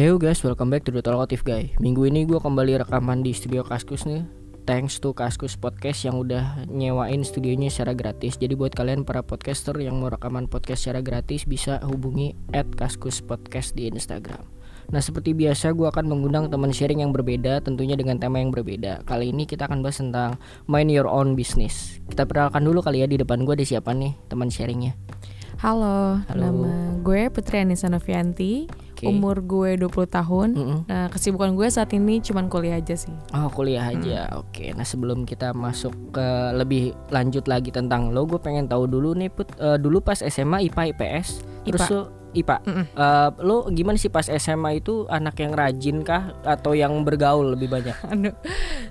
Hey guys, welcome back to the Talkative Guy. Minggu ini gue kembali rekaman di studio Kaskus nih. Thanks to Kaskus Podcast yang udah nyewain studionya secara gratis. Jadi buat kalian para podcaster yang mau rekaman podcast secara gratis Bisa hubungi at Kaskus Podcast di Instagram. Nah seperti biasa gue akan mengundang teman sharing yang berbeda Tentunya dengan tema yang berbeda. Kali ini kita akan bahas tentang Mind your own business. Kita perkenalkan dulu kali ya di depan gue ada siapa nih teman sharingnya? Halo, Halo. nama gue Putri Anissa Novianti Oke. Umur gue 20 tahun Mm-mm. Nah, kesibukan gue saat ini cuman kuliah aja sih Oh kuliah aja, oke. Nah sebelum kita masuk ke lebih lanjut lagi tentang lo, gue pengen tahu dulu nih put, eh, dulu pas SMA IPA IPS, terus IPA. lo IPA, Mm-mm. Eh, lo gimana sih pas SMA itu anak yang rajin kah atau yang bergaul lebih banyak? Aduh,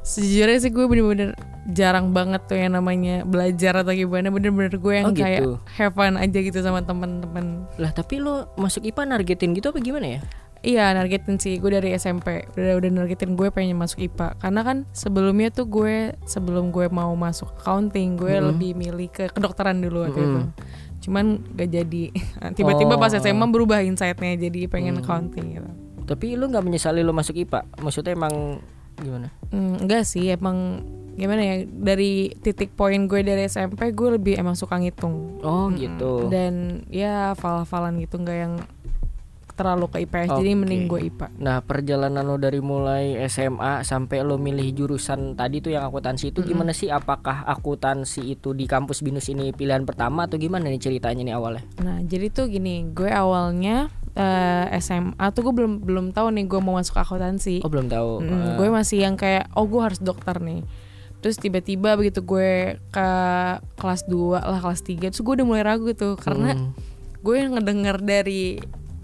sejujurnya sih gue bener-bener jarang banget tuh yang namanya belajar atau gimana Bener-bener gue yang Oh, gitu. kayak have fun aja gitu sama temen-temen Lah tapi lo masuk IPA nargetin gitu apa gimana ya? Iya nargetin sih gue dari SMP udah udah nargetin gue pengen masuk IPA karena kan sebelumnya tuh gue sebelum gue mau masuk accounting gue Mm-mm. lebih milih ke kedokteran dulu waktu itu Mm-mm. Cuman gak jadi tiba-tiba pas Oh. SMA berubah insightnya jadi pengen Hmm. accounting gitu Tapi lo nggak menyesali lo masuk IPA? Maksudnya emang gimana? Hmm, enggak sih emang gimana ya dari titik poin gue dari SMP gue lebih emang suka ngitung Oh Mm-mm. gitu. dan ya hafal-hafalan gitu nggak yang terlalu ke IPS jadi Oke. mending gue IPA Nah perjalanan lo dari mulai SMA sampai lo milih jurusan tadi tuh yang akuntansi itu gimana sih? Apakah akuntansi itu di kampus binus ini pilihan pertama atau gimana nih ceritanya nih awalnya? Nah, jadi tuh gini, gue awalnya eh, SMA tuh gue belum belum tahu nih gue mau masuk akuntansi. Oh belum tahu. Mm, Eh, gue masih yang kayak oh gue harus dokter nih. Terus tiba-tiba begitu gue ke kelas 2 lah kelas 3 terus gue udah mulai ragu tuh karena mm, gue ngedenger dari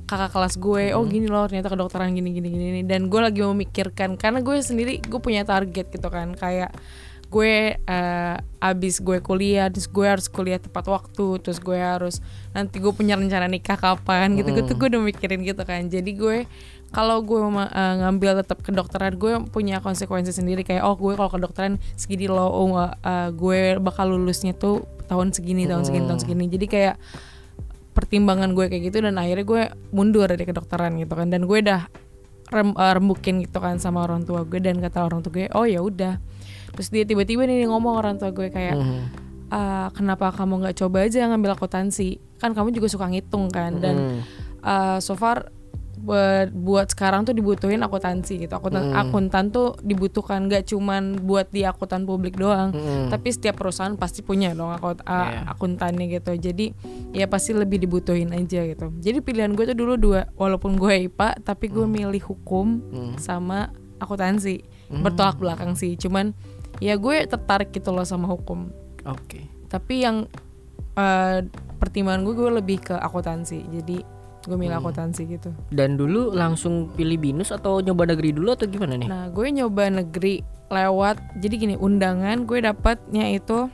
kakak kelas gue oh gini loh ternyata kedokteran gini gini gini dan gue lagi memikirkan karena gue sendiri gue punya target gitu kan. Kayak gue eh, abis gue kuliah terus gue harus kuliah tepat waktu terus gue harus nanti gue punya rencana nikah kapan gitu gitu. Gue udah mikirin gitu kan. Jadi gue kalau gue eh, ngambil tetap kedokteran gue punya konsekuensi sendiri. Kayak oh gue kalau kedokteran segini loh oh eh, gue bakal lulusnya tuh tahun segini tahun segini tahun segini. Jadi kayak pertimbangan gue kayak gitu dan akhirnya gue mundur dari kedokteran gitu kan. Dan gue udah rem, eh, rembukin gitu kan sama orang tua gue dan kata orang tua gue oh ya udah. Terus dia tiba-tiba nih ngomong orang tua gue kayak mm, "Ah, kenapa kamu nggak coba aja ngambil akuntansi? Kan kamu juga suka ngitung kan dan mm. uh, so far buat buat sekarang tuh dibutuhin akuntansi gitu akuntan Hmm. akuntan tuh dibutuhkan gak cuman buat di akuntan publik doang Mm-mm. tapi setiap perusahaan pasti punya dong akun a- Iya. akuntannya gitu jadi ya pasti lebih dibutuhin aja gitu jadi pilihan gue tuh dulu dua walaupun gue IPA tapi gue milih hukum Mm. sama akuntansi Hmm. bertolak belakang sih cuman ya gue tertarik gitu loh sama hukum Oke. tapi yang eh, pertimbangan gue gue lebih ke akuntansi jadi gue milih Hmm. akuntansi gitu Dan dulu langsung pilih binus atau nyoba negeri dulu atau gimana nih? nah gue nyoba negeri lewat jadi gini undangan gue dapatnya itu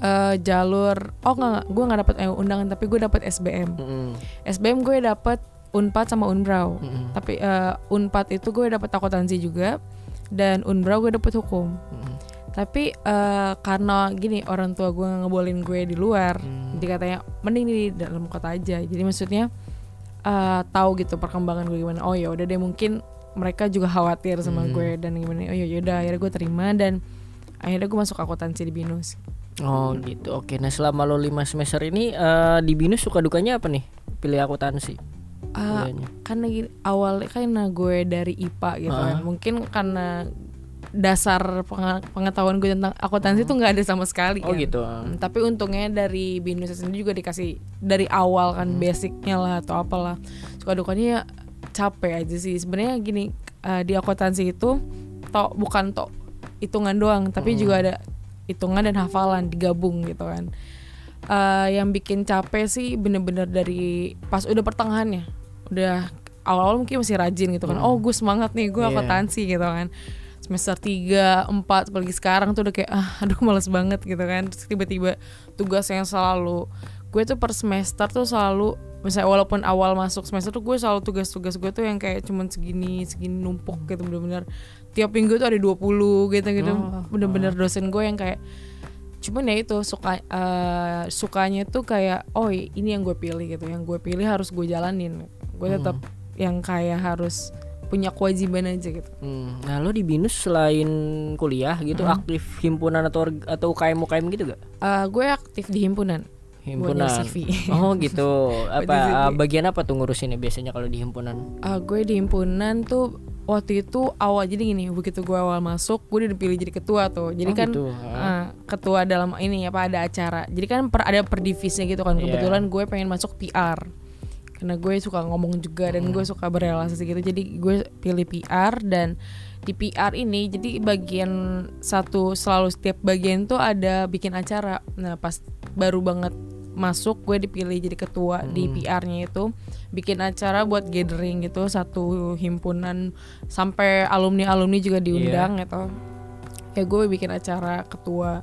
eh, jalur oh nggak gue nggak dapet eh, undangan tapi gue dapet SBM Mm-mm. SBM gue dapet unpad sama unbrau Mm-mm. tapi eh, unpad itu gue dapet akuntansi juga dan unbrau gue dapet hukum Mm-mm. Tapi eh, karena gini orang tua gue ngebolehin gue di luar Hmm. jadi katanya mending di dalam kota aja jadi maksudnya eh, tahu gitu perkembangan gue gimana oh ya udah deh mungkin mereka juga khawatir sama Hmm. gue dan gimana oh ya udah akhirnya gue terima dan akhirnya gue masuk akuntansi di binus Oh gitu. Oke. Nah selama lo 5 semester ini eh, di binus suka dukanya apa nih? Pilih akuntansi. Kuliahnya. karena gini, awal karena gue dari IPA gitu Ah. kan mungkin karena dasar pengetahuan gue tentang akuntansi tuh nggak ada sama sekali Oh kan. gitu. Hmm, tapi untungnya dari binus sendiri juga dikasih dari awal kan basicnya lah atau apalah. Suka dukanya ya capek aja sih. Sebenarnya gini eh, di akuntansi itu tok bukan tok hitungan doang tapi juga ada hitungan dan hafalan digabung gitu kan. Eh, yang bikin capek sih bener-bener dari pas udah pertengahannya. Udah awal-awal mungkin masih rajin gitu kan. Oh gue semangat nih gue Iya. akuntansi gitu kan semester 3, 4 apalagi sekarang tuh udah kayak ah aduh males banget gitu kan. Terus tiba-tiba tugas yang selalu gue tuh per semester tuh selalu misalnya walaupun awal masuk semester tuh gue selalu tugas-tugas gue tuh yang kayak cuman segini segini numpuk gitu bener-bener. Tiap minggu tuh ada 20 gitu gitu. Oh, bener-bener dosen gue yang kayak cuman ya itu suka eh, sukanya tuh kayak oh ini yang gue pilih gitu yang gue pilih harus gue jalanin. Gue tetap yang kayak harus punya kewajiban aja gitu Hmm, Nah lo di binus selain kuliah gitu Hmm. aktif himpunan atau atau UKM UKM gitu gak? Eh, gue aktif di himpunan Himpunan. CV. Oh gitu. Apa uh, bagian apa tuh ngurusinnya biasanya kalau di himpunan? Eh, gue di himpunan tuh waktu itu awal jadi gini begitu gue awal masuk gue udah dipilih jadi ketua tuh jadi Oh, kan gitu. eh, ketua dalam ini apa ada acara jadi kan per, ada per divisinya gitu kan Iya. kebetulan gue pengen masuk PR karena gue suka ngomong juga dan gue suka berrelasi gitu. Jadi gue pilih PR dan di PR ini jadi bagian satu selalu setiap bagian tuh ada bikin acara. Nah pas baru banget masuk gue dipilih jadi ketua di PR-nya itu. Bikin acara buat gathering gitu satu himpunan. Sampai alumni alumni juga diundang gitu. Ya gue bikin acara ketua.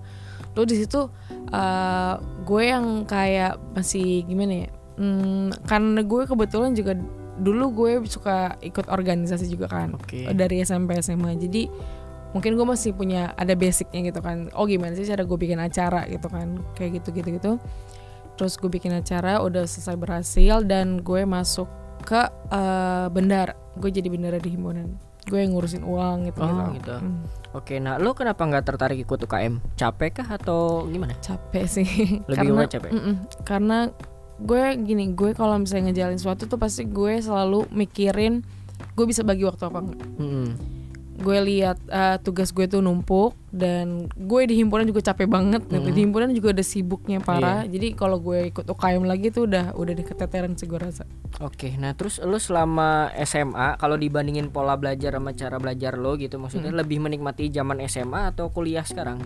Lo di situ uh, gue yang kayak masih gimana ya hmm, karena gue kebetulan juga dulu gue suka ikut organisasi juga kan Oke. dari SMP SMA jadi mungkin gue masih punya ada basicnya gitu kan oh gimana sih cara gue bikin acara gitu kan kayak gitu gitu gitu terus gue bikin acara udah selesai berhasil dan gue masuk ke eh, bendara gue jadi bendara di himpunan gue yang ngurusin uang gitu Oh gitu. Hmm, Oke, nah lo kenapa nggak tertarik ikut UKM? Capek kah atau gimana? capek sih Lebih karena capek? Mm-mm. karena gue gini gue kalau misalnya ngejalin sesuatu tuh pasti gue selalu mikirin gue bisa bagi waktu apa enggak Hmm. gue lihat eh, tugas gue tuh numpuk dan gue di himpunan juga capek banget gitu. di himpunan juga ada sibuknya parah jadi kalau gue ikut UKM lagi tuh udah udah diketeteran sih gue rasa Oke, nah terus lo selama SMA kalau dibandingin pola belajar sama cara belajar lo gitu, maksudnya lebih menikmati zaman SMA atau kuliah sekarang?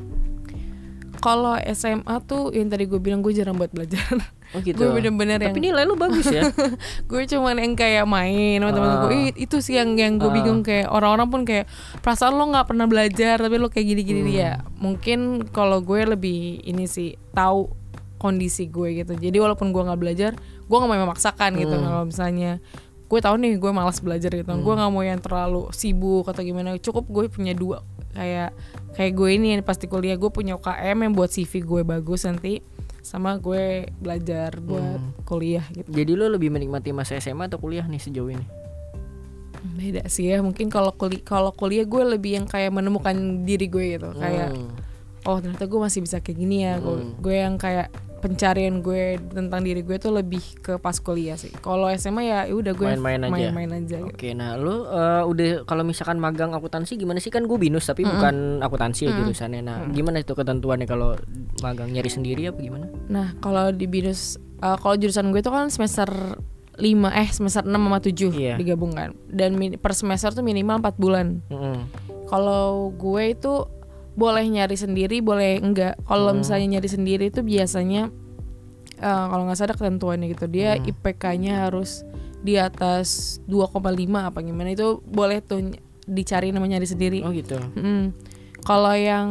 Kalau SMA tuh yang tadi gue bilang gue jarang buat belajar Oh gitu. gue bener-bener yang Tapi nilai lo bagus ya. gue cuman yang kayak main sama temen gue Ah. "Ih, itu sih yang yang gue Ah. bingung kayak orang-orang pun kayak perasaan lo nggak pernah belajar tapi lo kayak gini-gini Hmm. dia mungkin kalau gue lebih ini sih tahu kondisi gue gitu jadi walaupun gue nggak belajar gue nggak mau memaksakan gitu Hmm. kalau misalnya gue tahu nih gue malas belajar gitu gue nggak mau yang terlalu sibuk atau gimana cukup gue punya dua kayak kayak gue ini yang pasti kuliah gue punya UKM yang buat CV gue bagus nanti sama gue belajar buat Hmm. kuliah gitu Jadi lo lebih menikmati masa SMA atau kuliah nih sejauh ini? beda sih ya mungkin kalau kuliah kalau kuliah gue lebih yang kayak menemukan diri gue gitu kayak Hmm. oh ternyata gue masih bisa kayak gini ya gue gue yang kayak pencarian gue tentang diri gue tuh lebih ke pas kuliah sih kalau SMA ya udah gue Main-main aja. main-main aja gitu. Oke, nah lo eh, udah kalau misalkan magang akuntansi gimana sih kan gue binus tapi bukan akuntansi ya jurusannya. Nah, gimana itu ketentuannya kalau magang nyari sendiri apa gimana? nah kalau di binus eh, kalau jurusan gue tuh kan semester 5 eh semester 6 sama 7 Iya. digabungkan dan per semester tuh minimal 4 bulan Mm-mm. Kalau gue itu boleh nyari sendiri, boleh enggak. Kalau Hmm. misalnya nyari sendiri itu biasanya eh, kalau nggak salah ada ketentuannya gitu. Dia Hmm. IPK-nya harus di atas 2,5 apa gimana itu boleh tuh dicari namanya nyari sendiri. Oh gitu. Mm. Kalau yang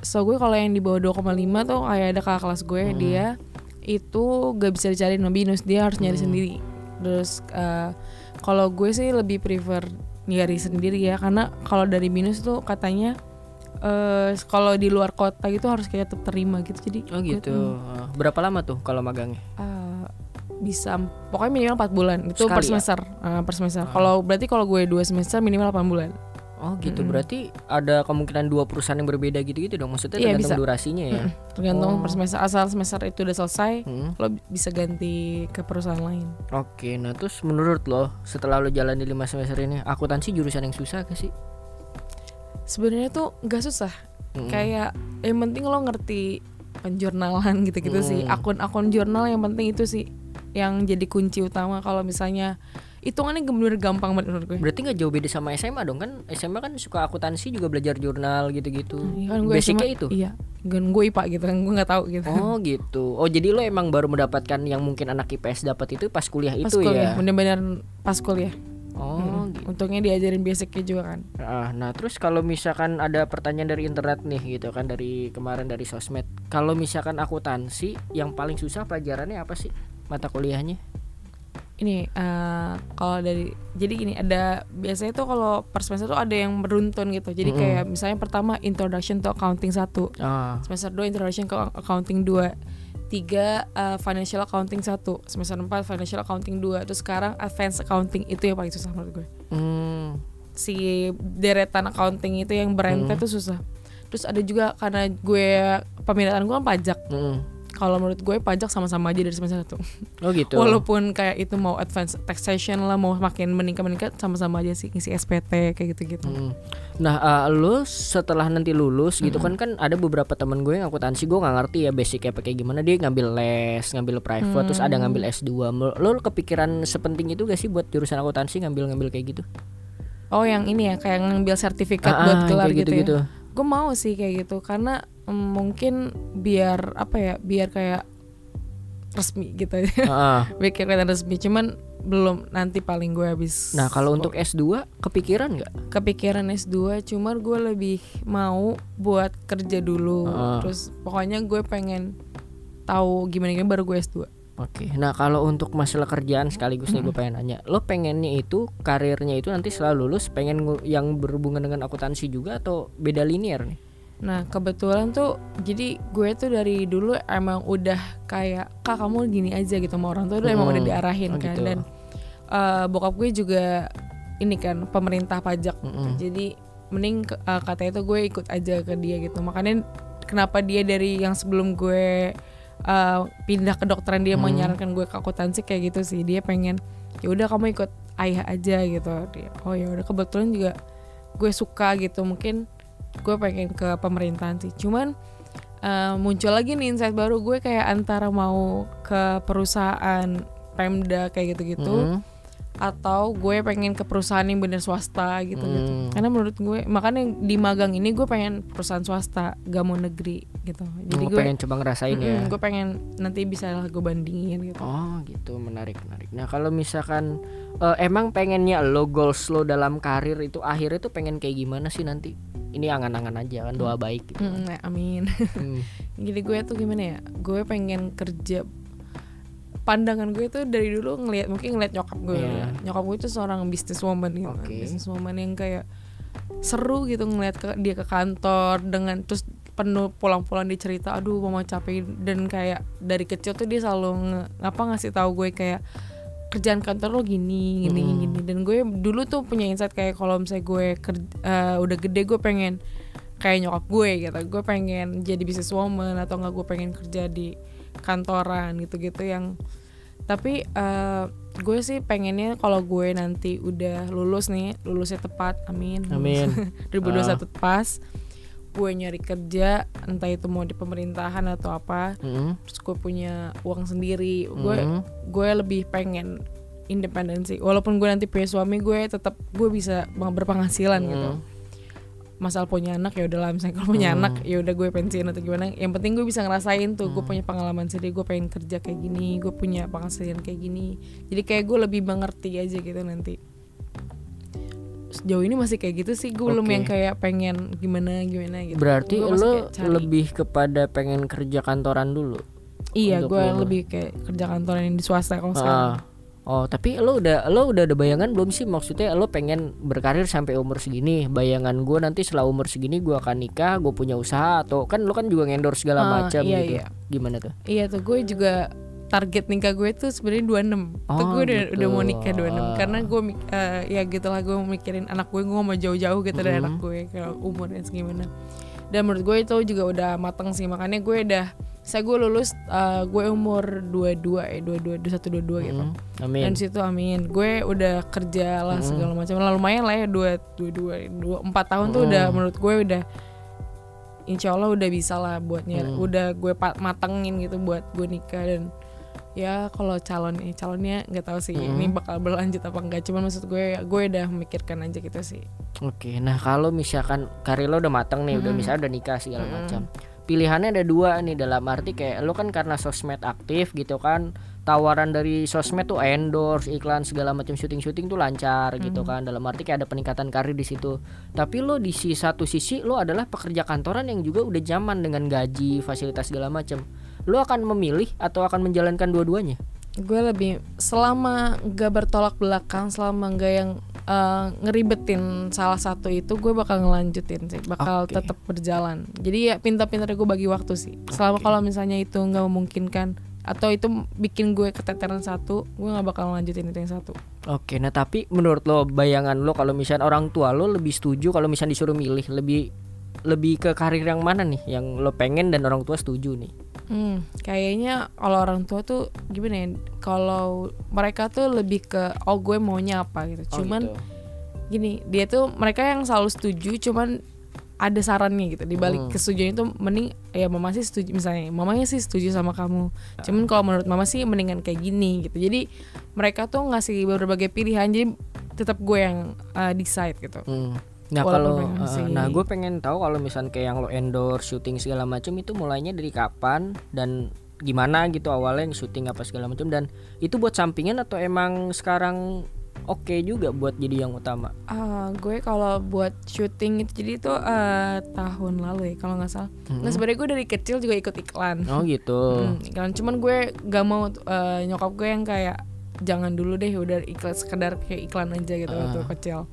so gue kalau yang di bawah 2,5 tuh kayak ada kakak kelas gue Hmm. dia itu gak bisa dicari sama binus dia harus nyari Hmm. sendiri. Terus eh, kalau gue sih lebih prefer nyari sendiri ya karena kalau dari binus tuh katanya eh kalau di luar kota gitu harus kayak tetap terima gitu jadi Oh gue gitu. tuh, Eh, Berapa lama tuh kalau magangnya? eh, bisa pokoknya minimal 4 bulan itu per Sekali ya? semester Eh, per semester kalau berarti kalau gue dua semester minimal 8 bulan Oh gitu. Berarti ada kemungkinan dua perusahaan yang berbeda gitu-gitu dong. Maksudnya Iya, tergantung bisa. durasinya ya. Mm-mm. tergantung Oh. per semester asal semester itu udah selesai Hmm. lo bisa ganti ke perusahaan lain Oke, nah terus menurut lo setelah lo jalan di lima semester ini, akuntansi jurusan yang susah gak sih? Sebenarnya tuh nggak susah Mm-mm. kayak yang penting lo ngerti penjurnalan gitu-gitu sih Hmm. akun-akun jurnal yang penting itu sih yang jadi kunci utama kalau misalnya hitungannya bener gampang banget menurut gue Berarti nggak jauh beda sama SMA dong kan? SMA kan suka akuntansi juga belajar jurnal gitu-gitu. Iya kan gue Basicnya SMA itu. iya kan gue IPA gitu kan gue nggak tahu gitu Oh gitu. Oh jadi lo emang baru mendapatkan yang mungkin anak IPS dapat itu pas kuliah pas itu kuliah ya? bener-bener pas kuliah Oh gitu. untungnya diajarin basicnya juga kan. Ah, nah terus kalau misalkan ada pertanyaan dari internet nih gitu kan dari kemarin dari sosmed, kalau misalkan akuntansi yang paling susah pelajarannya apa sih mata kuliahnya? ini eh, kalau dari jadi gini ada biasanya tuh kalau per semester tuh ada yang beruntun gitu. Jadi Mm-mm. kayak misalnya pertama introduction to accounting satu. Ah, semester 2 introduction ke accounting 2 tiga uh, financial accounting satu semester 4 financial accounting 2 terus sekarang advanced accounting itu yang paling susah menurut gue Hmm. si deretan accounting itu yang berente Hmm. tuh susah terus ada juga karena gue peminatan gue kan pajak Mm-mm. Kalau menurut gue pajak sama-sama aja dari semester satu Oh gitu. walaupun kayak itu mau advance taxation lah mau makin meningkat-meningkat sama-sama aja sih ngisi SPT kayak gitu-gitu Mm. Nah, uh, lu setelah nanti lulus gitu kan kan ada beberapa temen gue yang akuntansi gue nggak ngerti ya basicnya kayak gimana dia ngambil les, ngambil private, terus ada ngambil S2. Mel- Lu kepikiran sepenting itu gak sih buat jurusan akuntansi ngambil-ngambil kayak gitu? oh yang ini ya kayak ngambil sertifikat Ah, buat ah, gelar kayak gitu, gitu-gitu. ya gue mau sih kayak gitu karena mungkin biar apa ya biar kayak resmi gitu Ah, ah. biar kelihatan resmi cuman belum nanti paling gue habis Nah, kalau untuk S2 kepikiran nggak? kepikiran S2 cuman gue lebih mau buat kerja dulu Ah. terus pokoknya gue pengen tahu gimana gimana baru gue S2 Oke, nah kalau untuk masalah kerjaan sekaligus nih gue pengen nanya, lo pengennya itu karirnya itu nanti setelah lulus pengen yang berhubungan dengan akuntansi juga atau beda linear nih? Nah kebetulan tuh jadi gue tuh dari dulu emang udah kayak kak kamu gini aja gitu sama orang tuh udah emang Hmm. udah diarahin Oh, kan gitu. dan eh, bokap gue juga ini kan pemerintah pajak Mm-mm. jadi mending eh, katanya tuh gue ikut aja ke dia gitu makanya kenapa dia dari yang sebelum gue eh, pindah ke dokteran dia Hmm. menyarankan gue ke akuntansi kayak gitu sih dia pengen ya udah kamu ikut ayah aja gitu dia oh ya udah kebetulan juga gue suka gitu mungkin gue pengen ke pemerintahan sih cuman eh, muncul lagi nih insight baru gue kayak antara mau ke perusahaan Pemda kayak gitu-gitu Mm. Atau gue pengen ke perusahaan yang bener swasta gitu gitu Hmm. karena menurut gue makanya di magang ini gue pengen perusahaan swasta gak mau negeri gitu jadi Lo gue pengen coba ngerasain ya? Mm-mm, gue pengen nanti bisa lah gue bandingin gitu Oh gitu menarik menarik. Nah kalau misalkan eh, emang pengennya lo goals lo dalam karir itu akhirnya tuh pengen kayak gimana sih nanti? Ini angan-angan aja kan doa baik gitu. Mm, nah, amin Hmm. jadi gue tuh gimana ya gue pengen kerja pandangan gue tuh dari dulu ngelihat mungkin ngeliat nyokap gue Iya. nyokap gue tuh seorang businesswoman gitu Oke. businesswoman yang kayak seru gitu ngeliat ke, dia ke kantor dengan terus penuh pulang-pulang dia cerita aduh mama capek dan kayak dari kecil tuh dia selalu nge- ngapa ngasih tahu gue kayak kerjaan kantor lo gini gini Hmm. gini dan gue dulu tuh punya insight kayak kalau misalnya gue ker- eh, udah gede gue pengen kayak nyokap gue gitu gue pengen jadi businesswoman atau enggak gue pengen kerja di kantoran gitu-gitu yang tapi eh, gue sih pengennya kalau gue nanti udah lulus nih lulusnya tepat amin Amin. 2021 pas gue nyari kerja entah itu mau di pemerintahan atau apa Mm-mm. terus gue punya uang sendiri gue Mm. gue lebih pengen independensi walaupun gue nanti punya suami gue tetap gue bisa berpenghasilan gitu Mm. Masalah punya anak ya udahlah misalnya kalau punya Hmm. anak ya udah gue pensiun atau gimana yang penting gue bisa ngerasain tuh gue punya pengalaman sendiri gue pengen kerja kayak gini gue punya penghasilan kayak gini jadi kayak gue lebih mengerti aja gitu nanti sejauh ini masih kayak gitu sih gue belum Oke. yang kayak pengen gimana gimana gitu Berarti lo lebih kepada pengen kerja kantoran dulu. iya gue lebih kayak kerja kantoran yang di swasta kalau sekarang Ah. Oh tapi lo udah lo udah ada bayangan belum sih maksudnya lo pengen berkarir sampai umur segini bayangan gue nanti setelah umur segini gue akan nikah gue punya usaha atau kan lo kan juga ngendorse segala Ah, macam iya, gitu iya. gimana tuh Iya tuh gue juga target nikah gue tuh sebenarnya 26 tuh Oh, gue udah, gitu. udah mau nikah 26 Ah. karena gue eh, ya gitulah gue mikirin anak gue gue mau jauh-jauh gitu dari Mhm. anak gue ke umurnya segimana dan menurut gue itu juga udah mateng sih. Makanya gue udah saya gue lulus eh, gue umur 22 ya 22 21 22 gitu. Dan amin. Di situ amin. Gue udah kerja lah Mhm. segala macam. Lah lumayan lah ya dua dua dua dua empat tahun tuh Mhm. udah menurut gue udah insya Allah udah bisa lah buatnya. Mhm. udah gue matengin gitu buat gue nikah dan ya kalau calon eh, calonnya nggak tahu sih Mhm. ini bakal berlanjut apa enggak cuman maksud gue gue udah memikirkan aja gitu sih Oke, nah kalau misalkan karir lo udah matang nih, udah Mm. misalnya udah nikah segala Mm. macam. Pilihannya ada dua nih dalam arti kayak lo kan karena sosmed aktif gitu kan, tawaran dari sosmed tuh endorse, iklan segala macam syuting-syuting tuh lancar gitu Mm. kan. Dalam arti kayak ada peningkatan karir di situ. Tapi lo di si satu sisi lo adalah pekerja kantoran yang juga udah zaman dengan gaji, fasilitas segala macam. Lo akan memilih atau akan menjalankan dua-duanya? gue lebih selama nggak bertolak belakang selama nggak yang eh, ngeribetin salah satu itu gue bakal ngelanjutin sih bakal Oke. tetap berjalan jadi ya pintar-pintar gue bagi waktu sih selama Oke. kalau misalnya itu nggak memungkinkan atau itu bikin gue keteteran satu gue nggak bakal lanjutin itu yang satu Oke, nah tapi menurut lo bayangan lo kalau misalnya orang tua lo lebih setuju kalau misalnya disuruh milih lebih lebih ke karir yang mana nih yang lo pengen dan orang tua setuju nih? Hmm, kayaknya kalau orang tua tuh gimana ya? Kalau mereka tuh lebih ke oh gue maunya apa gitu. Oh, Cuman gitu. gini, dia tuh mereka yang selalu setuju cuman ada sarannya gitu di balik Hmm. kesetujuan itu mending ya mama sih setuju misalnya mamanya sih setuju sama kamu cuman kalau menurut mama sih mendingan kayak gini gitu jadi mereka tuh ngasih berbagai pilihan jadi tetap gue yang uh, decide gitu Hmm. Nah kalau uh, nah gue pengen tahu kalau misalnya kayak yang lo endorse syuting segala macam itu mulainya dari kapan dan gimana gitu awalnya yang syuting apa segala macam dan itu buat sampingan atau emang sekarang oke juga buat jadi yang utama? Ah, gue kalau buat syuting itu jadi itu eh, tahun lalu ya kalau nggak salah. Nah sebenarnya gue dari kecil juga ikut iklan. Oh gitu. Hmm, iklan. Cuman gue gak mau eh, nyokap gue yang kayak jangan dulu deh udah iklan sekedar kayak iklan aja gitu waktu kecil.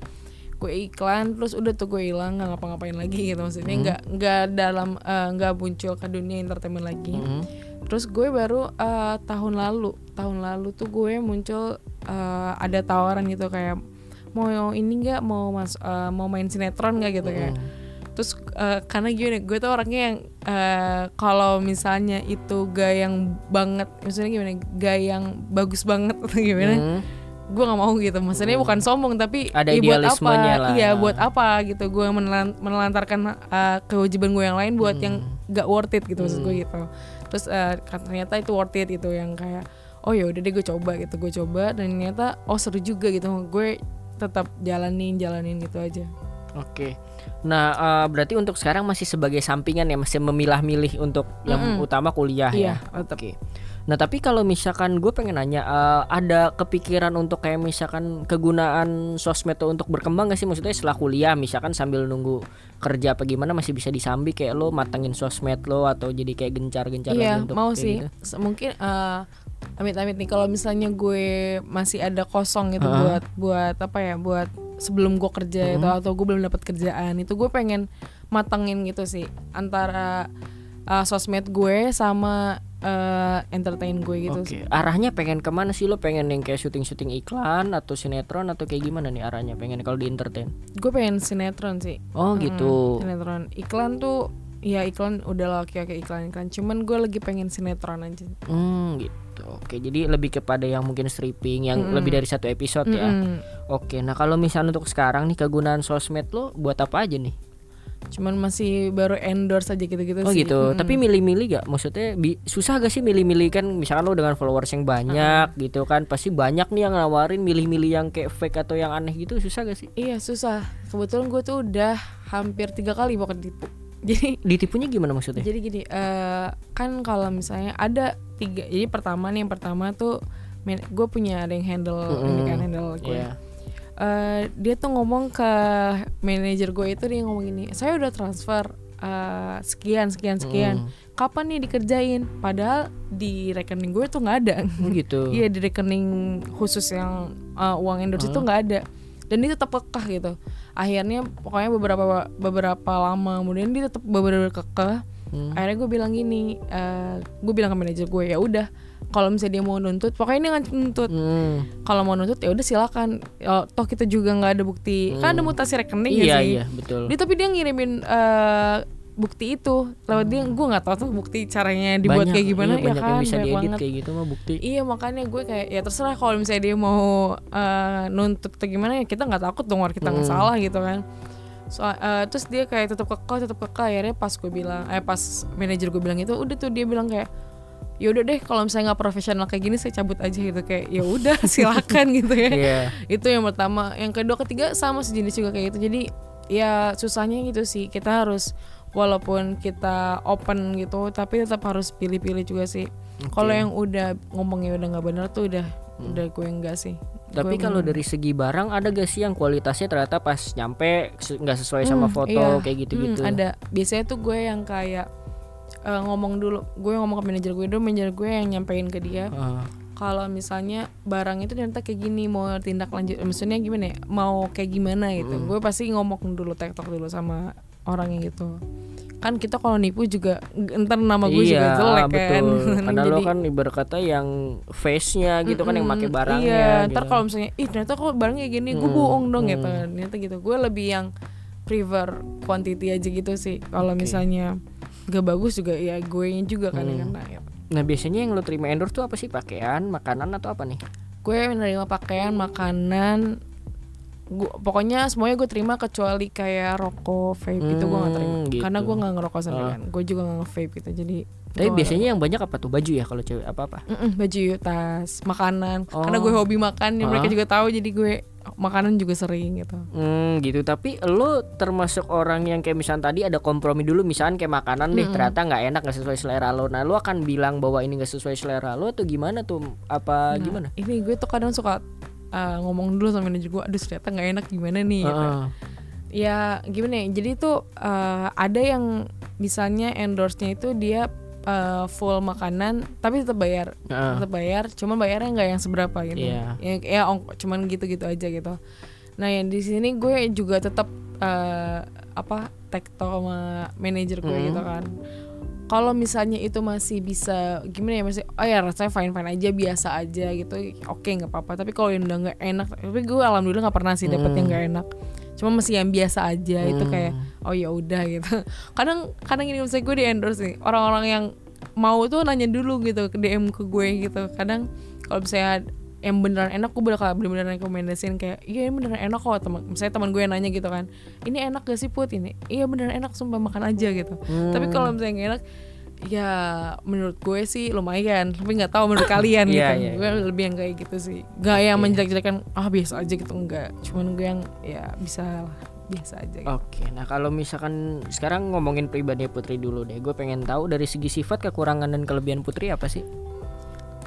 Gue iklan terus udah tuh gue hilang nggak ngapa-ngapain lagi gitu maksudnya nggak nggak dalam eh, nggak muncul ke dunia entertainment lagi. Hmm. Terus gue baru eh, tahun lalu, tahun lalu tuh gue muncul eh, ada tawaran gitu kayak mau ini nggak mau mas eh, mau main sinetron nggak gitu kayak. Terus eh, karena gini, gue tuh orangnya yang eh, kalau misalnya itu gak yang banget, maksudnya gimana, gak yang bagus banget atau gimana, Hmm. Gue nggak mau gitu. Maksudnya bukan sombong tapi Ada ya buat apa? lah. Iya buat apa gitu? Gue menelan- menelantarkan eh, kewajiban gue yang lain buat yang gak worth it gitu maksud gue gitu. Terus eh, kan ternyata itu worth it itu yang kayak oh ya udah deh gue coba gitu gue coba dan ternyata oh seru juga gitu gue tetap jalanin jalanin gitu aja. Oke. Nah, eh, berarti untuk sekarang masih sebagai sampingan ya, masih memilah-milih untuk yang utama kuliah Iya, ya. Oke. Nah, tapi kalau misalkan gue pengen nanya, eh, ada kepikiran untuk kayak misalkan kegunaan sosmed tuh untuk berkembang gak sih? Maksudnya setelah kuliah, misalkan sambil nunggu kerja apa gimana masih bisa disambi kayak lo matengin sosmed lo atau jadi kayak gencar-gencar Iya untuk mau sih gitu? Mungkin eh, amit-amit nih kalau misalnya gue masih ada kosong gitu buat buat apa ya buat sebelum gue kerja itu atau gue belum dapat kerjaan itu gue pengen matengin gitu sih antara eh, sosmed gue sama eh, entertain gue gitu Oke, sih. arahnya pengen ke mana sih lo? Pengen yang kayak syuting-syuting iklan atau sinetron atau kayak gimana nih arahnya? Pengen kalau di entertain? Gue pengen sinetron sih. Oh gitu. Sinetron. Iklan tuh ya iklan udah lah oke iklan iklan. Cuman gue lagi pengen sinetron aja. Hmm gitu. Oke, jadi lebih kepada yang mungkin stripping yang lebih dari satu episode ya. Mm. Oke, nah kalau misalnya untuk sekarang nih kegunaan sosmed lo buat apa aja nih? Cuman masih baru endorse aja gitu-gitu Oh sih. gitu. Mm-mm. Tapi milih-milih gak? Maksudnya bi- susah gak sih milih-milih kan? Misalkan lo dengan followers yang banyak gitu kan, pasti banyak nih yang nawarin milih-milih yang kayak fake atau yang aneh gitu. Susah gak sih? Iya susah. Kebetulan gue tuh udah hampir tiga kali mau ditipu. Jadi Ditipunya gimana maksudnya? jadi gini, eh, kan kalau misalnya ada tiga. Jadi pertama nih yang pertama tuh gue punya ada yang handle ini kan handle gue. Iya. Eh, dia tuh ngomong ke manajer gue itu dia ngomong gini, saya udah transfer eh, sekian sekian sekian. Kapan nih dikerjain? Padahal di rekening gue tuh nggak ada. Oh gitu. Iya di rekening khusus yang uh, uang endorse itu nggak ada dan dia tetap kekeh gitu akhirnya pokoknya beberapa beberapa lama kemudian dia tetap beberapa kekeh Hmm. akhirnya gue bilang gini uh, gue bilang ke manajer gue ya udah kalau misalnya dia mau nuntut pokoknya dia nggak nuntut Hmm. kalau mau nuntut ya udah silakan Ya, toh kita juga nggak ada bukti kan ada mutasi rekening ya Iya sih iya betul. dia tapi dia ngirimin uh, bukti itu lewat dia gue nggak tahu tuh bukti caranya dibuat Banyak, kayak gimana iya, ya kan yang bisa banyak diedit banget. kayak gitu mah bukti. Iya makanya gue kayak ya terserah kalau misalnya dia mau eh, nuntut atau gimana ya kita nggak takut dong kita nggak Hmm. salah gitu kan. So, eh, terus dia kayak tetap kekeh tetap kekeh akhirnya pas gue bilang eh pas manajer gue bilang itu udah tuh dia bilang kayak ya udah deh kalau misalnya nggak profesional kayak gini saya cabut aja gitu kayak ya udah silakan gitu ya. Iya. Itu yang pertama. Yang kedua ketiga sama sejenis juga kayak gitu. Jadi ya susahnya gitu sih kita harus walaupun kita open gitu tapi tetap harus pilih-pilih juga sih. Kalau yang udah ngomongnya udah nggak bener tuh udah udah gue enggak sih. Tapi kalau dari segi barang ada gak sih yang kualitasnya ternyata pas nyampe nggak sesuai sama Hmm, foto iya. kayak gitu-gitu? Hmm, ada. Biasanya tuh gue yang kayak eh, ngomong dulu, gue ngomong ke manajer gue dulu, manajer gue yang nyampein ke dia. Ah, kalau misalnya barang itu ternyata kayak gini mau tindak lanjut maksudnya gimana ya mau kayak gimana gitu gue pasti ngomong dulu tektok dulu sama orang yang gitu kan kita kalau nipu juga ntar nama gue juga jelek kan Iya, betul. Karena lo Jadi- kan ibarat kata yang face-nya gitu kan yang pakai barangnya. iya gitu. ntar kalau misalnya ih ternyata kok barangnya gini gue Mm, bohong dong mm. gitu ternyata gitu gue lebih yang prefer quantity aja gitu sih kalau Oke. misalnya gak bagus juga ya gue juga kan yang Hmm. kena gitu. Nah biasanya yang lo terima endorse tuh apa sih pakaian, makanan atau apa nih? gue menerima pakaian makanan gua, pokoknya semuanya gue terima kecuali kayak rokok vape itu gue gak terima Hmm, gitu. karena gue nggak ngerokok Ah. kan gue juga nggak nge-vape gitu jadi Tapi biasanya yang banyak apa tuh baju ya kalau cewek apa apa? baju tas makanan karena Oh. gue hobi makan ya mereka Ah. juga tahu jadi gue makanan juga sering gitu. Hmm gitu. Tapi lo termasuk orang yang kayak misalnya tadi ada kompromi dulu misalnya kayak makanan deh ternyata nggak enak nggak sesuai selera lo. Nah lo akan bilang bahwa ini nggak sesuai selera lo atau gimana tuh? Apa Nah, gimana? ini gue tuh kadang suka uh, ngomong dulu sama manajer gue aduh ternyata nggak enak gimana nih? Gitu. Heeh. ya gimana ya? Jadi tuh uh, ada yang misalnya endorse-nya itu dia uh, full makanan tapi tetap bayar. Heeh. tetap bayar cuma bayarnya nggak yang seberapa gitu. Iya. ya, ya ongk- cuman gitu-gitu aja gitu. Nah yang di sini gue juga tetap uh, apa tekto sama manajer gue Hmm. gitu kan. Kalau misalnya itu masih bisa gimana ya masih oh ya rasanya fine fine aja biasa aja gitu oke nggak apa-apa. Tapi kalau yang udah nggak enak tapi gue alhamdulillah nggak pernah sih dapet yang nggak enak cuma masih yang biasa aja itu Hmm. kayak oh ya udah gitu. Kadang kadang ini misalnya gue di endorse nih orang-orang yang mau tuh nanya dulu gitu ke DM ke gue gitu. Kadang kalau misalnya yang beneran enak gue bakal bener-bener rekomendasiin kayak iya ini beneran enak kok teman misalnya teman gue yang nanya gitu kan. Ini enak gak sih put? Ini iya beneran enak sumpah makan aja gitu. Tapi kalau misalnya nggak enak ya menurut gue sih lumayan tapi nggak tahu menurut kalian gitu. Iya, iya, gue lebih yang kayak gitu sih. Gak yang menjelek-jelekan ah biasa aja gitu enggak cuman gue yang ya bisa lah biasa aja gitu. Oke, nah kalau misalkan sekarang ngomongin pribadi Putri dulu deh, gue pengen tahu dari segi sifat kekurangan dan kelebihan Putri apa sih?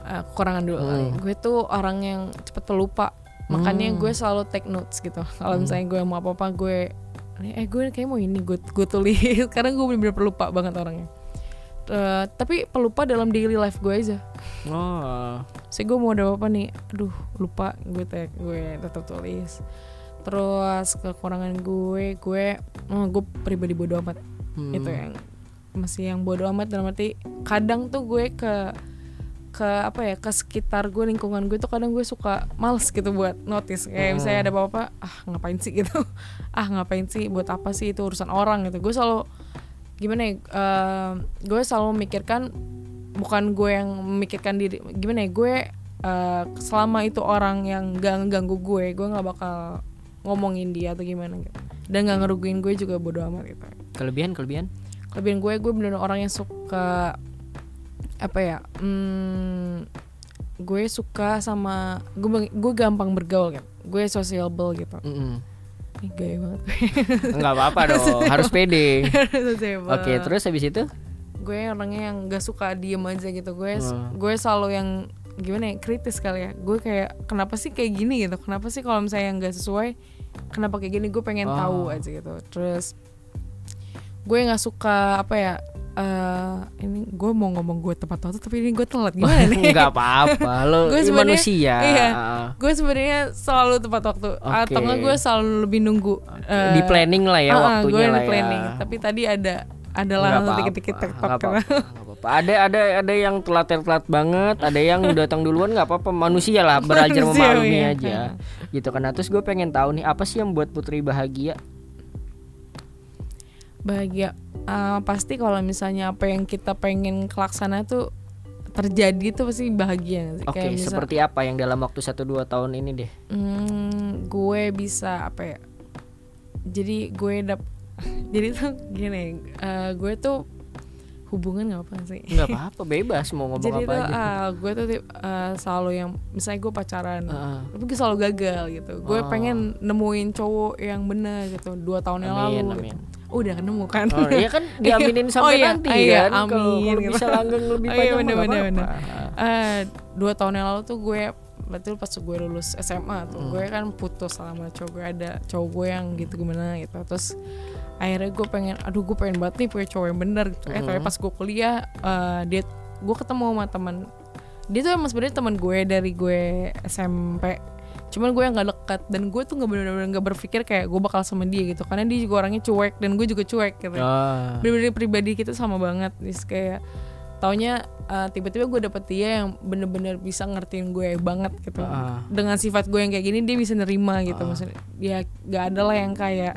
Eh, kekurangan dulu Hmm. gue tuh orang yang cepet pelupa makanya gue selalu take notes gitu. Kalau misalnya gue mau apa apa gue eh gue kayak mau ini gue gue tulis. Karena gue bener-bener pelupa banget orangnya Eh, tapi pelupa dalam daily life gue aja. Oh, saya gue mau ada apa nih? Aduh lupa. Gue tag gue tetap tulis. Terus kekurangan gue gue oh, gue pribadi bodoh amat. Hmm. itu yang masih yang bodoh amat. Dalam arti kadang tuh gue ke ke apa ya ke sekitar gue lingkungan gue tuh kadang gue suka males gitu buat notice. Kayak misalnya ada apa-apa ah ngapain sih? gitu. Ah ngapain sih? Buat apa sih? Itu urusan orang gitu. Gue selalu gimana ya eh, gue selalu memikirkan bukan gue yang memikirkan diri gimana ya gue eh, selama itu orang yang gak ganggu gue gue nggak bakal ngomongin dia atau gimana gitu dan nggak ngerugiin gue juga bodo amat gitu kelebihan kelebihan? kelebihan gue gue bener orang yang suka apa ya hmm, gue suka sama gue gue gampang bergaul gitu gue sociable gitu Mm-mm. Ih, gaya banget Enggak apa-apa dong, harus pede. Oke, terus habis itu? gue orangnya yang gak suka diem aja gitu gue Hmm. gue selalu yang gimana ya kritis kali ya gue kayak kenapa sih kayak gini gitu kenapa sih kalau misalnya yang gak sesuai kenapa kayak gini gue pengen Oh. tahu aja gitu terus gue nggak suka apa ya eh ini gue mau ngomong gue tepat waktu tapi ini gue telat gimana nih Enggak apa-apa, lo sebenarnya- manusia. iya. gue sebenarnya selalu tepat waktu atau Oke. enggak gue selalu lebih nunggu eh, Di planning lah ya ah, waktunya gue lah di planning ya. tapi tadi ada Nggak adalah dikit-dikit nggak nggak apa-apa. Ada ada ada yang telat telat banget, ada yang datang duluan nggak apa-apa manusia lah belajar memaklumi iya. aja. Gitu kan. Nah, terus gue pengen tahu nih apa sih yang buat Putri bahagia? Bahagia Ah, pasti kalau misalnya apa yang kita pengen kelaksana tuh terjadi tuh pasti bahagia nggak? Oke, Kayak misal, seperti apa yang dalam waktu 1 2 tahun ini deh? hmm, gue bisa apa ya jadi gue dap jadi tuh gini eh, gue tuh hubungan nggak apa sih Enggak apa-apa, bebas mau ngomong jadi apa tuh aja. ah, gue tuh eh, selalu yang misalnya gue pacaran Heeh. tapi gue selalu gagal gitu gue Oh. pengen nemuin cowok yang bener gitu dua tahun yang lalu amin. gitu. Udah nemu kan Oh, iya kan diaminin sampai Oh, iya. nanti Ah, iya, kan. Kalau amin, kalau gitu. bisa langgeng lebih Oh, iya, bener, bener, apa-apa. Eh, dua tahun yang lalu tuh gue berarti pas gue lulus SMA tuh Hmm. gue kan putus sama cowok gue ada cowok gue yang gitu gimana gitu terus akhirnya gue pengen aduh gue pengen banget nih punya cowok yang bener gitu eh tapi Hmm. pas gue kuliah eh, dia gue ketemu sama teman dia tuh emang sebenarnya teman gue dari gue SMP cuman gue yang nggak dekat dan gue tuh nggak benar-benar nggak berpikir kayak gue bakal sama dia gitu. Karena dia juga orangnya cuek dan gue juga cuek gitu. Ah. bener-bener pribadi kita sama banget. Terus kayak taunya uh, tiba-tiba gue dapet dia yang bener-bener bisa ngertiin gue banget gitu. Ah. dengan sifat gue yang kayak gini dia bisa nerima gitu. Maksudnya ya gak ada lah yang kayak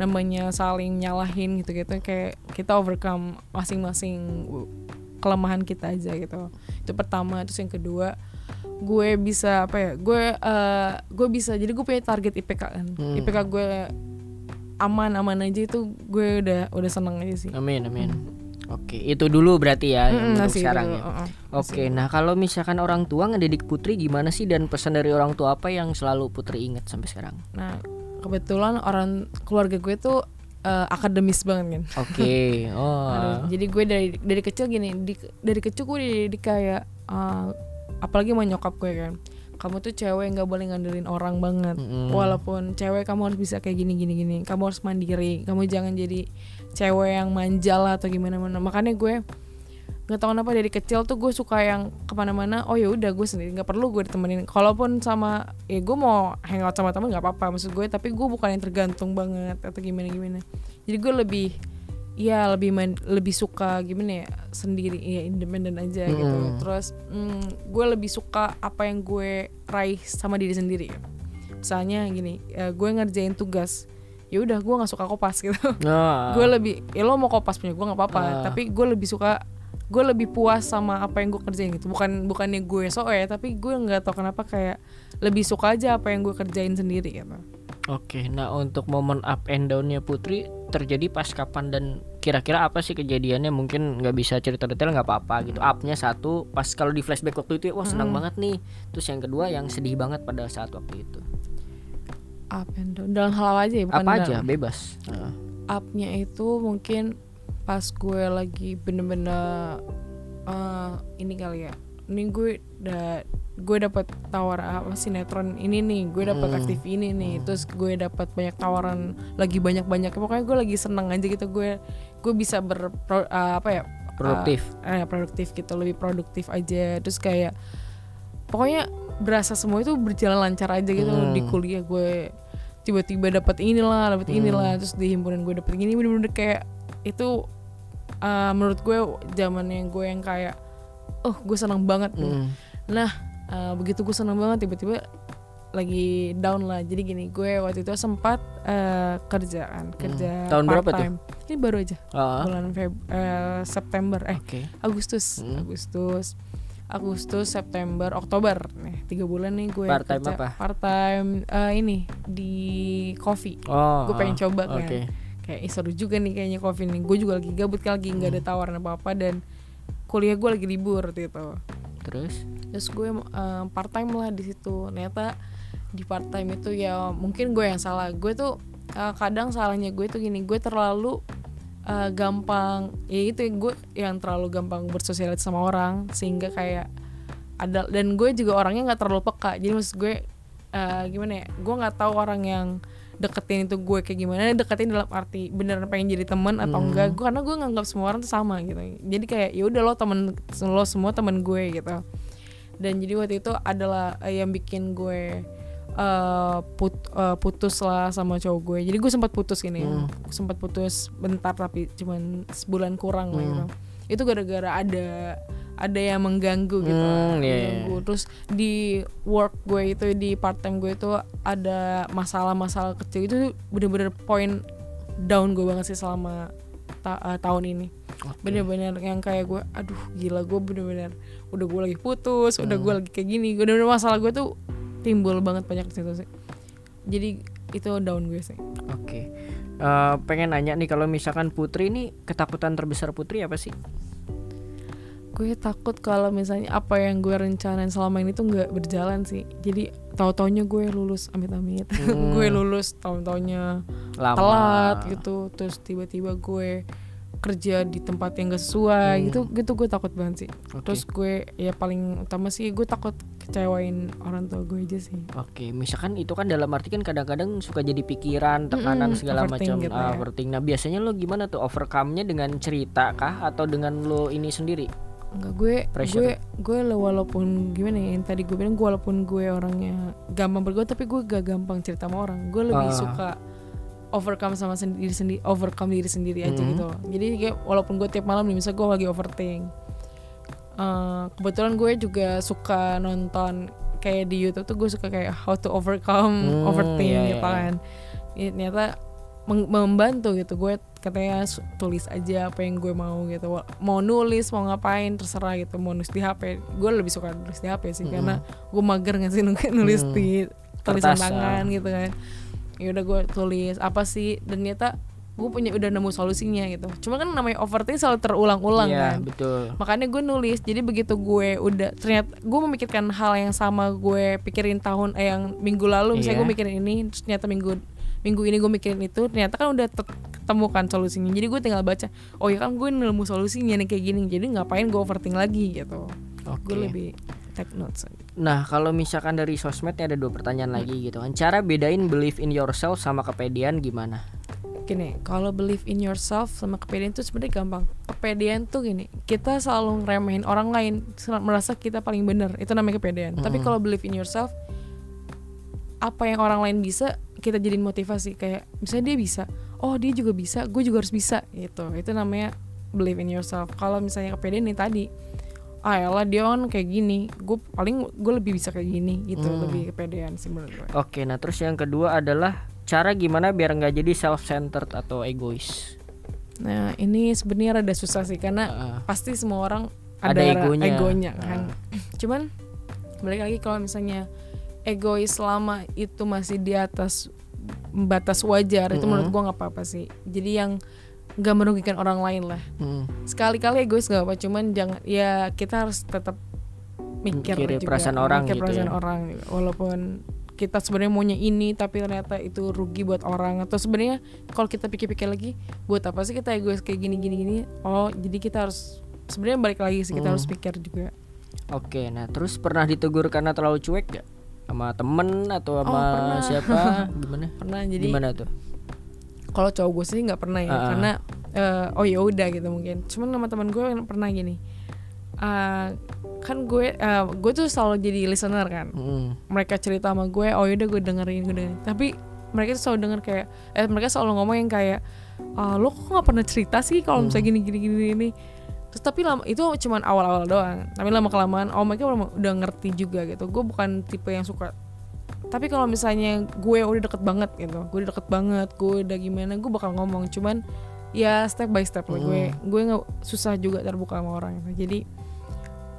namanya saling nyalahin gitu gitu kayak kita overcome masing-masing kelemahan kita aja gitu. Itu pertama. Terus yang kedua gue bisa apa ya gue eh, gue bisa jadi gue punya target IPK kan Hmm. IPK gue aman aman aja itu gue udah udah seneng aja sih Amin amin. Oke, itu dulu berarti ya Mm-mm, untuk sekarang ya. uh-uh. Oke, nah kalau misalkan orang tua ngedidik Putri gimana sih dan pesan dari orang tua apa yang selalu Putri ingat sampai sekarang? Nah, kebetulan orang keluarga gue tuh eh, akademis banget kan. Oke, oh. Aduh, jadi gue dari dari kecil gini, di, dari kecil gue dididik kayak eh, apalagi sama nyokap gue kan. Kamu tuh cewek nggak boleh ngandelin orang banget. Mm-mm. Walaupun cewek kamu harus bisa kayak gini gini gini. Kamu harus mandiri. Kamu jangan jadi cewek yang manja lah atau gimana mana. Makanya gue nggak tahu kenapa dari kecil tuh gue suka yang ke mana-mana oh ya udah gue sendiri nggak perlu gue ditemenin kalaupun sama ya gue mau hangout sama temen nggak apa-apa maksud gue tapi gue bukan yang tergantung banget atau gimana gimana jadi gue lebih ya lebih main, lebih suka gimana ya sendiri ya independen aja gitu. Hmm. terus mm, gue lebih suka apa yang gue raih sama diri sendiri. Misalnya gini eh, gue ngerjain tugas ya udah gue nggak suka kopas gitu. Nah, gue lebih ya lo mau kopas punya gue nggak apa-apa Ah. tapi gue lebih suka gue lebih puas sama apa yang gue kerjain gitu. Bukan bukannya gue so ya tapi gue nggak tahu kenapa kayak lebih suka aja apa yang gue kerjain sendiri gitu Oke, nah untuk momen up and downnya Putri terjadi pas kapan dan kira-kira apa sih kejadiannya? Mungkin nggak bisa cerita detail nggak apa-apa gitu. Upnya satu, pas kalau di flashback waktu itu, wah senang banget nih. Terus yang kedua yang sedih banget pada saat waktu itu. up and down dalam hal apa aja ya bukan apa dalam- aja, bebas. Heeh. upnya itu mungkin pas gue lagi bener-bener eh, ini kali ya ini gue da gue dapat tawar apa sinetron ini nih gue dapat Hmm. aktif ini nih terus gue dapat banyak tawaran lagi banyak banyak pokoknya gue lagi seneng aja gitu gue gue bisa ber eh, apa ya Produktif. eh, produktif gitu lebih produktif aja terus kayak pokoknya berasa semua itu berjalan lancar aja gitu Hmm. di kuliah gue tiba-tiba dapat inilah dapat Hmm. inilah terus di himpunan gue dapat gini bener-bener kayak itu uh, menurut gue zamannya gue yang kayak oh gue senang banget nih Mm. Nah uh, begitu gue senang banget tiba-tiba lagi down lah jadi gini gue waktu itu sempat uh, kerjaan kerja Tahun berapa tuh? part-time. ini baru aja Ah, bulan Feb- eh, September eh Oke. Agustus Hmm. Agustus Agustus September Oktober nih tiga bulan nih gue Part time kerja apa? part time eh, ini di coffee Oh. gue pengen ah, coba kan Oke. kayak "Ih, seru juga nih kayaknya coffee nih gue juga lagi gabut kan lagi nggak ada Hmm. tawaran apa apa dan kuliah gue lagi libur gitu Terus? terus gue eh, part time lah di situ. Ternyata di part time itu ya mungkin gue yang salah. Gue tuh eh, kadang salahnya gue tuh gini gue terlalu eh, gampang ya itu gue yang terlalu gampang bersosialisasi sama orang. Sehingga kayak ada dan gue juga orangnya nggak terlalu peka. Jadi maksud gue eh, gimana ya? Gue nggak tahu orang yang deketin itu gue kayak gimana deketin dalam arti beneran pengen jadi teman atau Hmm. enggak gue karena gue nganggap semua orang tuh sama gitu jadi kayak ya udah lo temen lo semua temen gue gitu dan jadi waktu itu adalah eh, yang bikin gue eh, put- eh, putus lah sama cowok gue jadi gue sempat putus gini Hmm. sempat putus bentar tapi cuman sebulan kurang lah Hmm. gitu itu gara-gara ada ada yang mengganggu gitu Hmm, iya, iya. mengganggu terus di work gue itu di part time gue itu ada masalah-masalah kecil itu bener-bener point down gue banget sih selama ta- eh, tahun ini bener-bener yang kayak gue aduh gila gue bener-bener udah gue lagi putus udah Hmm. gue lagi kayak gini bener-bener masalah gue tuh timbul banget banyak situ sih jadi itu down gue sih Oke. Eh, pengen nanya nih kalau misalkan Putri ini ketakutan terbesar Putri apa sih? Gue takut kalau misalnya apa yang gue rencanain selama ini tuh nggak berjalan sih jadi tahu-taunya gue lulus amit-amit Hmm. gue lulus tahun-tahunnya Lama. telat gitu terus tiba-tiba gue kerja di tempat yang gak sesuai Hmm. gitu gitu gue takut banget sih Oke. terus gue ya paling utama sih gue takut kecewain orang tua gue aja sih Oke, misalkan itu kan dalam arti kan kadang-kadang suka jadi pikiran, tekanan Mm-mm, segala macam gitu ah, ya. overthink. Nah, biasanya lo gimana tuh overcome-nya dengan cerita kah atau dengan lo ini sendiri? Enggak gue Pressure. gue gue lo- walaupun gimana ya yang tadi gue bilang gue walaupun gue orangnya gampang bergaul tapi gue gak gampang cerita sama orang gue lebih Ah. suka overcome sama sendiri sendiri overcome diri sendiri aja Mhm. gitu jadi kayak walaupun gue tiap malam nih misalnya gue lagi overthink Eh, kebetulan gue juga suka nonton kayak di YouTube tuh gue suka kayak how to overcome Hmm, overthink iya, gitu iya. kan Ya, ternyata membantu gitu gue katanya tulis aja apa yang gue mau gitu mau nulis mau ngapain terserah gitu mau nulis di HP gue lebih suka nulis di HP sih Mm-mm. karena gue mager nggak sih nu- nulis Hmm. di tulisan Kertas, tangan ah. gitu kan ya udah gue tulis apa sih dan ternyata gue punya udah nemu solusinya gitu cuma kan namanya overthink selalu terulang-ulang Iya, kan betul. makanya gue nulis jadi begitu gue udah ternyata gue memikirkan hal yang sama gue pikirin tahun eh yang minggu lalu misalnya Iya. gue mikirin ini terus ternyata minggu minggu ini gue mikirin itu ternyata kan udah tet- ketemu kan solusinya jadi gue tinggal baca oh ya kan gue nemu solusinya nih kayak gini jadi ngapain gue overthink lagi gitu Oke. gue lebih take notes. Nah, kalau misalkan dari sosmednya ada dua pertanyaan lagi gitu kan. Cara bedain believe in yourself sama kepedean gimana? gini kalau believe in yourself sama kepedean tuh sebenarnya gampang kepedean tuh gini kita selalu ngeremehin orang lain merasa kita paling benar itu namanya kepedean tapi Mm-mm. kalau believe in yourself apa yang orang lain bisa kita jadiin motivasi kayak misalnya dia bisa oh dia juga bisa gue juga harus bisa gitu itu namanya believe in yourself kalau misalnya kepedean nih tadi ah elah dia kan kayak gini gue paling gue lebih bisa kayak gini gitu Hmm. lebih kepedean sih menurut gue Oke, nah terus yang kedua adalah cara gimana biar nggak jadi self centered atau egois. nah ini sebenarnya rada susah sih karena Heeh. pasti semua orang Ada ada, egonya. egonya kan. Cuman balik lagi kalau misalnya egois selama itu masih di atas batas wajar itu Mm-mm. menurut gua nggak apa-apa sih. Jadi yang nggak merugikan orang lain lah. Hmm. Sekali-kali egois gak apa, cuman jangan ya kita harus tetap mikir Mikirin juga, perasaan orang mikir gitu perasaan ya. orang walaupun kita sebenarnya maunya ini tapi ternyata itu rugi buat orang atau sebenarnya kalau kita pikir-pikir lagi buat apa sih kita egois kayak gini gini gini oh jadi kita harus sebenarnya balik lagi sih kita Hmm. harus pikir juga Oke, nah terus pernah ditegur karena terlalu cuek gak? Sama temen atau sama Oh, pernah. siapa? Gimana? pernah jadi Gimana tuh? kalau cowok gue sih nggak pernah ya Ah. karena eh, oh ya udah gitu mungkin cuman sama teman gue yang pernah gini Ah, kan gue eh, gue tuh selalu jadi listener kan Hmm. mereka cerita sama gue oh yaudah gue dengerin gue dengerin tapi mereka tuh selalu denger kayak eh mereka selalu ngomong yang kayak ah, lo kok nggak pernah cerita sih kalau misalnya gini gini gini gini terus tapi lama itu cuman awal-awal doang. Tapi lama kelamaan oh mereka udah, ngerti juga gitu. Gue bukan tipe yang suka tapi kalau misalnya gue udah deket banget gitu gue udah deket banget gue udah gimana gue bakal ngomong. Cuman ya step by step lah gue. Gue nggak susah juga terbuka sama orang gitu. jadi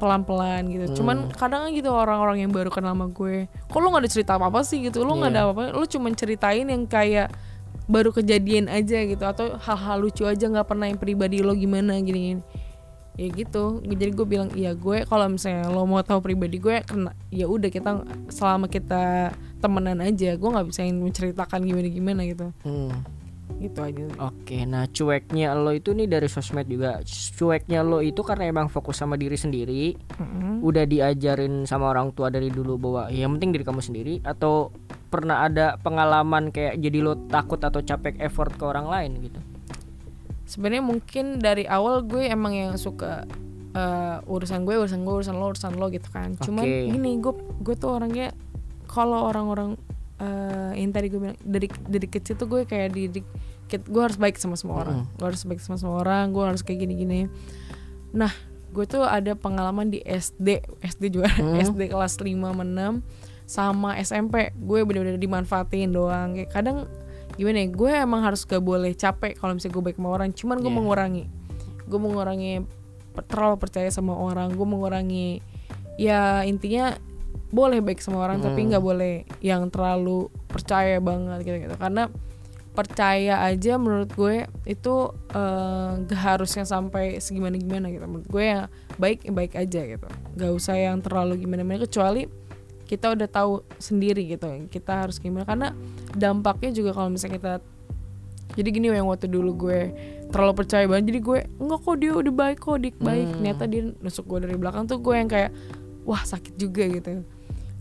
pelan-pelan gitu. Cuman kadang gitu orang-orang yang baru kenal sama gue, kok lu nggak ada cerita apa-apa sih? gitu. Lu nggak ada apa-apa, lu cuman ceritain yang kayak baru kejadian aja gitu atau hal-hal lucu aja nggak pernah yang pribadi lo gimana gini-gini. Ya gitu. Jadi gue bilang iya gue kalau misalnya lo mau tahu pribadi gue kena ya udah kita selama kita temenan aja, gue nggak bisa menceritakan gimana-gimana gitu. Hmm. Gitu aja. Oke, nah cueknya lo itu nih dari sosmed juga. Cueknya lo itu karena emang fokus sama diri sendiri, Mm-mm. udah diajarin sama orang tua dari dulu bahwa ya, yang penting diri kamu sendiri atau pernah ada pengalaman kayak jadi lo takut atau capek effort ke orang lain gitu. Sebenarnya mungkin dari awal gue emang yang suka eh, urusan gue urusan gue urusan lo urusan lo gitu kan. Cuman Oke. gini gue gue tuh orangnya kalau orang-orang eh, yang tadi gue bilang dari dari kecil tuh gue kayak di gue harus baik sama semua orang. Gue harus baik sama semua orang gue harus kayak gini-gini. Nah gue tuh ada pengalaman di SD SD juga SD kelas 5 sama 6 sama SMP gue bener-bener dimanfaatin doang. Kayak kadang gimana ya gue emang harus gak boleh capek kalau misalnya gue baik sama orang. Cuman gue Iya. mengurangi. Gue mengurangi terlalu percaya sama orang. Gue mengurangi ya intinya boleh baik sama orang tapi nggak boleh yang terlalu percaya banget gitu gitu karena percaya aja menurut gue itu eh, gak harusnya sampai segimana gimana gitu. Menurut gue ya baik ya baik aja gitu. Gak usah yang terlalu gimana gimana kecuali kita udah tahu sendiri gitu kita harus gimana. Karena dampaknya juga kalau misalnya kita jadi gini yang waktu dulu gue terlalu percaya banget jadi gue enggak kok dia udah baik kok dia baik. Ternyata dia nusuk gue dari belakang tuh gue yang kayak wah sakit juga gitu.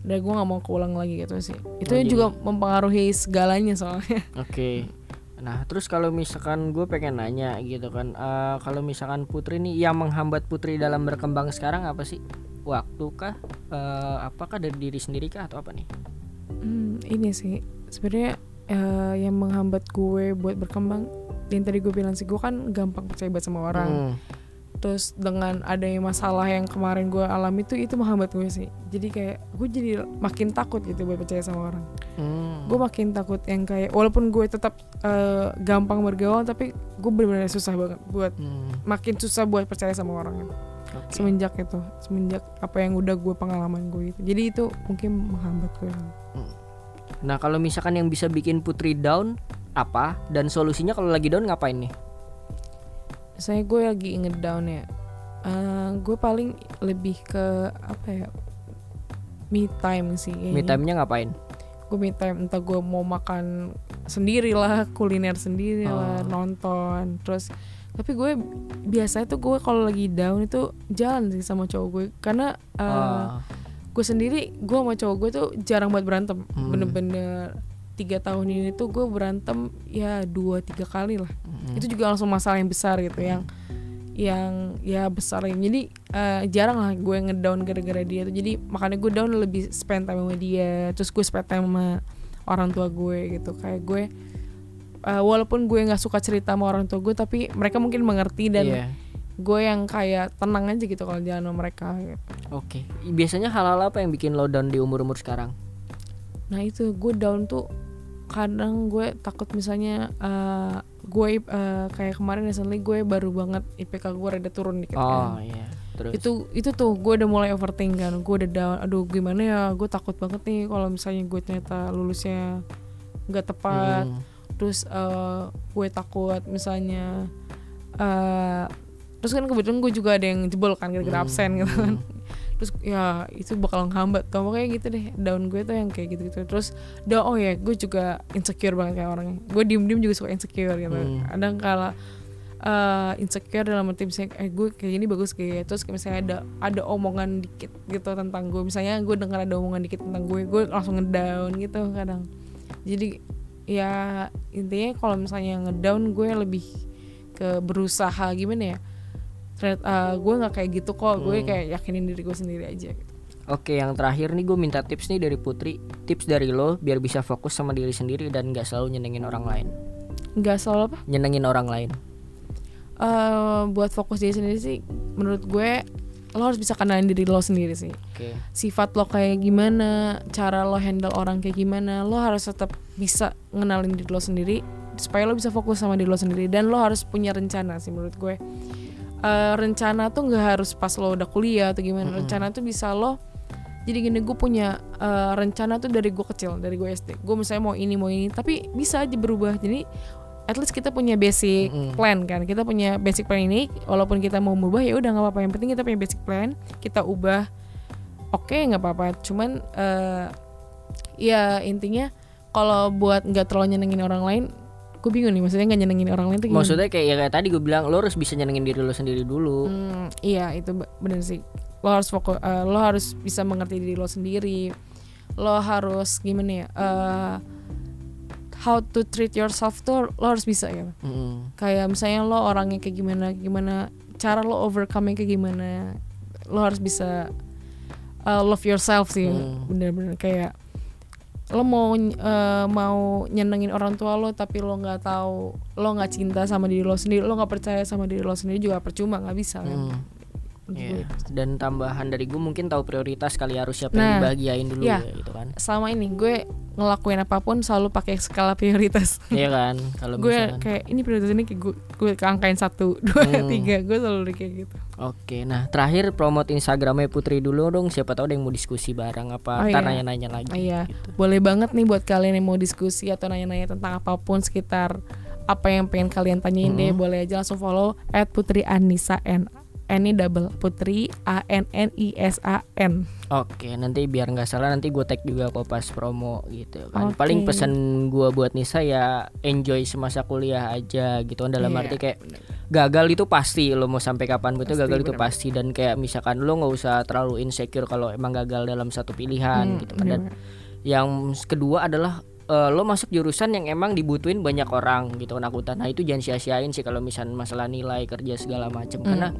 Dan gue nggak mau keulang lagi gitu sih. Itu Oh, jadi- juga mempengaruhi segalanya soalnya. Oke. Nah, terus kalau misalkan gue pengen nanya gitu kan, eh, kalau misalkan Putri nih yang menghambat Putri dalam berkembang sekarang apa sih? Waktu kah? Eh, apakah dari diri sendiri kah atau apa nih? Hmm, ini sih sebenarnya eh, yang menghambat gue buat berkembang yang tadi gue bilang sih gue kan gampang percaya banget sama orang Hmm. terus dengan adanya masalah yang kemarin gue alami tuh itu menghambat gue sih jadi kayak gue jadi makin takut gitu buat percaya sama orang Hmm. gue makin takut yang kayak walaupun gue tetap eh, gampang bergaul tapi gue benar-benar susah banget buat Hmm, makin susah buat percaya sama orang gitu. Oke. semenjak itu semenjak apa yang udah gue pengalaman gue itu jadi itu mungkin menghambat gue Nah, kalau misalkan yang bisa bikin Putri down apa dan solusinya kalau lagi down ngapain nih? saya gue lagi ngedown ya Eh, gue paling lebih ke apa ya me time sih kayaknya. Me time-nya ngapain? gue me time entah gue mau makan sendiri lah kuliner sendiri lah Oh. nonton terus tapi gue biasanya tuh gue kalau lagi down itu jalan sih sama cowok gue. Karena eh, Ah, gue sendiri gue sama cowok gue tuh jarang banget berantem. Hmm. bener-bener tiga tahun ini tuh gue berantem ya dua tiga kali lah. Mm, itu juga langsung masalah yang besar gitu yang yang ya besar yang jadi eh, jarang lah gue ngedown gara-gara dia tuh. Jadi makanya gue down lebih spend time sama dia terus gue spend time sama orang tua gue gitu. Kayak gue eh, walaupun gue nggak suka cerita sama orang tua gue tapi mereka mungkin mengerti dan iya. gue yang kayak tenang aja gitu kalau jalan sama mereka gitu. Oke. Biasanya hal-hal apa yang bikin lo down di umur-umur sekarang? Nah itu gue down tuh kadang gue takut misalnya eh, gue eh, kayak kemarin recently gue baru banget IPK gue rada turun dikit Oh, kan. iya. Terus Itu itu tuh gue udah mulai overthink kan. Gue udah down. Aduh gimana ya? Gue takut banget nih kalau misalnya gue ternyata lulusnya nggak tepat. Hmm, Terus eh, gue takut misalnya eh terus kan kebetulan gue juga ada yang jebol kan gara-gara Hmm, absen gitu kan. Hmm. terus ya itu bakal menghambat tuh pokoknya gitu deh down gue tuh yang kayak gitu gitu terus down oh ya gue juga insecure banget kayak orangnya gue diem diem juga suka insecure gitu. Hmm. kadang kala eh, insecure dalam arti misalnya eh gue kayak gini bagus kayak terus kayak misalnya ada ada omongan dikit gitu tentang gue. Misalnya gue dengar ada omongan dikit tentang gue gue langsung ngedown gitu kadang. Jadi ya intinya kalau misalnya ngedown gue lebih ke berusaha gimana ya Ternyata, eh, gue nggak kayak gitu kok gue Hmm. kayak yakinin diri gue sendiri aja gitu. Oke, yang terakhir nih gue minta tips nih dari Putri. Tips dari lo biar bisa fokus sama diri sendiri dan nggak selalu nyenengin orang lain. nggak selalu apa Nyenengin orang lain. Eh, buat fokus diri sendiri sih menurut gue lo harus bisa kenalin diri lo sendiri sih Oke. sifat lo kayak gimana cara lo handle orang kayak gimana lo harus tetap bisa ngenalin diri lo sendiri supaya lo bisa fokus sama diri lo sendiri dan lo harus punya rencana sih menurut gue Eh, rencana tuh nggak harus pas lo udah kuliah atau gimana Mm-mm. rencana tuh bisa lo jadi gini gue punya eh, rencana tuh dari gue kecil dari gue SD gue misalnya mau ini mau ini tapi bisa aja berubah jadi at least kita punya basic Mm-mm. plan kan. Kita punya basic plan ini walaupun kita mau berubah ya udah nggak apa-apa. Yang penting kita punya basic plan kita ubah. Oke nggak apa-apa. Cuman eh ya intinya kalau buat nggak terlalu nyenengin orang lain gue bingung nih. Maksudnya nggak nyenengin orang lain tuh gimana? Maksudnya kayak ya kayak tadi gue bilang lo harus bisa nyenengin diri lo sendiri dulu. Hmm, iya itu be- bener sih. Lo harus fokus eh, lo harus bisa mengerti diri lo sendiri. Lo harus gimana ya eh, how to treat yourself tuh lo harus bisa ya Mm-mm. kayak misalnya lo orangnya kayak gimana gimana cara lo overcome kayak gimana lo harus bisa uh, love yourself sih Hmm. bener-bener kayak lo mau uh, mau nyenengin orang tua lo tapi lo nggak tahu lo nggak cinta sama diri lo sendiri lo nggak percaya sama diri lo sendiri juga percuma nggak bisa kan Hmm. Iya. gue. Dan tambahan dari gue mungkin tahu prioritas kali harus siapa Nah, yang dibahagiain dulu iya. ya gitu kan. selama ini gue ngelakuin apa pun selalu pakai skala prioritas Iya kan? Kalau gue misalkan kayak ini prioritas ini kayak gue gue angkain satu dua Hmm. tiga gue selalu kayak gitu Oke, nah terakhir promote Instagramnya Putri dulu dong. Siapa tahu ada yang mau diskusi bareng apa, Oh, iya. nanya-nanya lagi. Oh, iya. gitu. boleh banget nih buat kalian yang mau diskusi atau nanya-nanya tentang apa pun sekitar apa yang pengen kalian tanyain deh Mhm. boleh aja langsung follow at Putri Anissa N N ini double Putri A N N I S A N Oke, nanti biar nggak salah nanti gue tag juga kok pas promo gitu kan. Oke. Paling pesan gue buat Nisa ya enjoy semasa kuliah aja gitu kan dalam Iya, arti kayak gagal itu pasti lo mau sampai kapan itu Pasti, gagal itu bener-bener. pasti dan kayak misalkan lo nggak usah terlalu insecure kalau emang gagal dalam satu pilihan Hmm, gitu kan dan bener. yang kedua adalah eh, lo masuk jurusan yang emang dibutuhin banyak orang gitu kan akuntan. Nah itu jangan sia-siain sih kalau misalnya masalah nilai kerja segala macam karena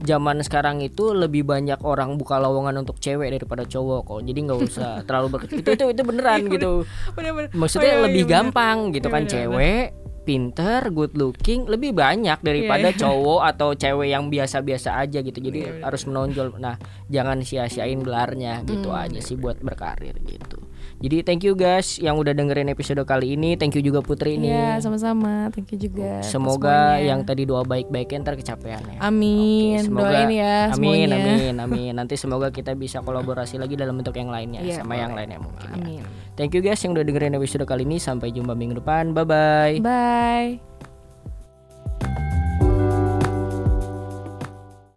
zaman sekarang itu lebih banyak orang buka lowongan untuk cewek daripada cowok kok. Jadi nggak usah terlalu ber itu itu itu beneran gitu. Bener-bener. Maksudnya Oh, iya, lebih iya, bener. gampang gitu Iya, kan bener, cewek pinter, good looking lebih banyak daripada Iya, iya. cowok atau cewek yang biasa-biasa aja gitu. Jadi Iya, bener, harus menonjol. Nah, jangan sia-siain gelarnya gitu Hmm, aja sih buat berkarir gitu. Jadi thank you guys yang udah dengerin episode kali ini. Thank you juga Putri Iya, nih. sama-sama. Thank you juga. Semoga semuanya. yang tadi doa baik-baiknya ntar kecapean ya. Amin. Oke, semoga- Doain ya Amin, semuanya. amin, amin. Nanti semoga kita bisa kolaborasi lagi dalam bentuk yang lainnya Iya, sama yang boleh. lainnya mungkin. ya. Amin. Thank you guys yang udah dengerin episode kali ini. Sampai jumpa minggu depan. Bye bye. Bye.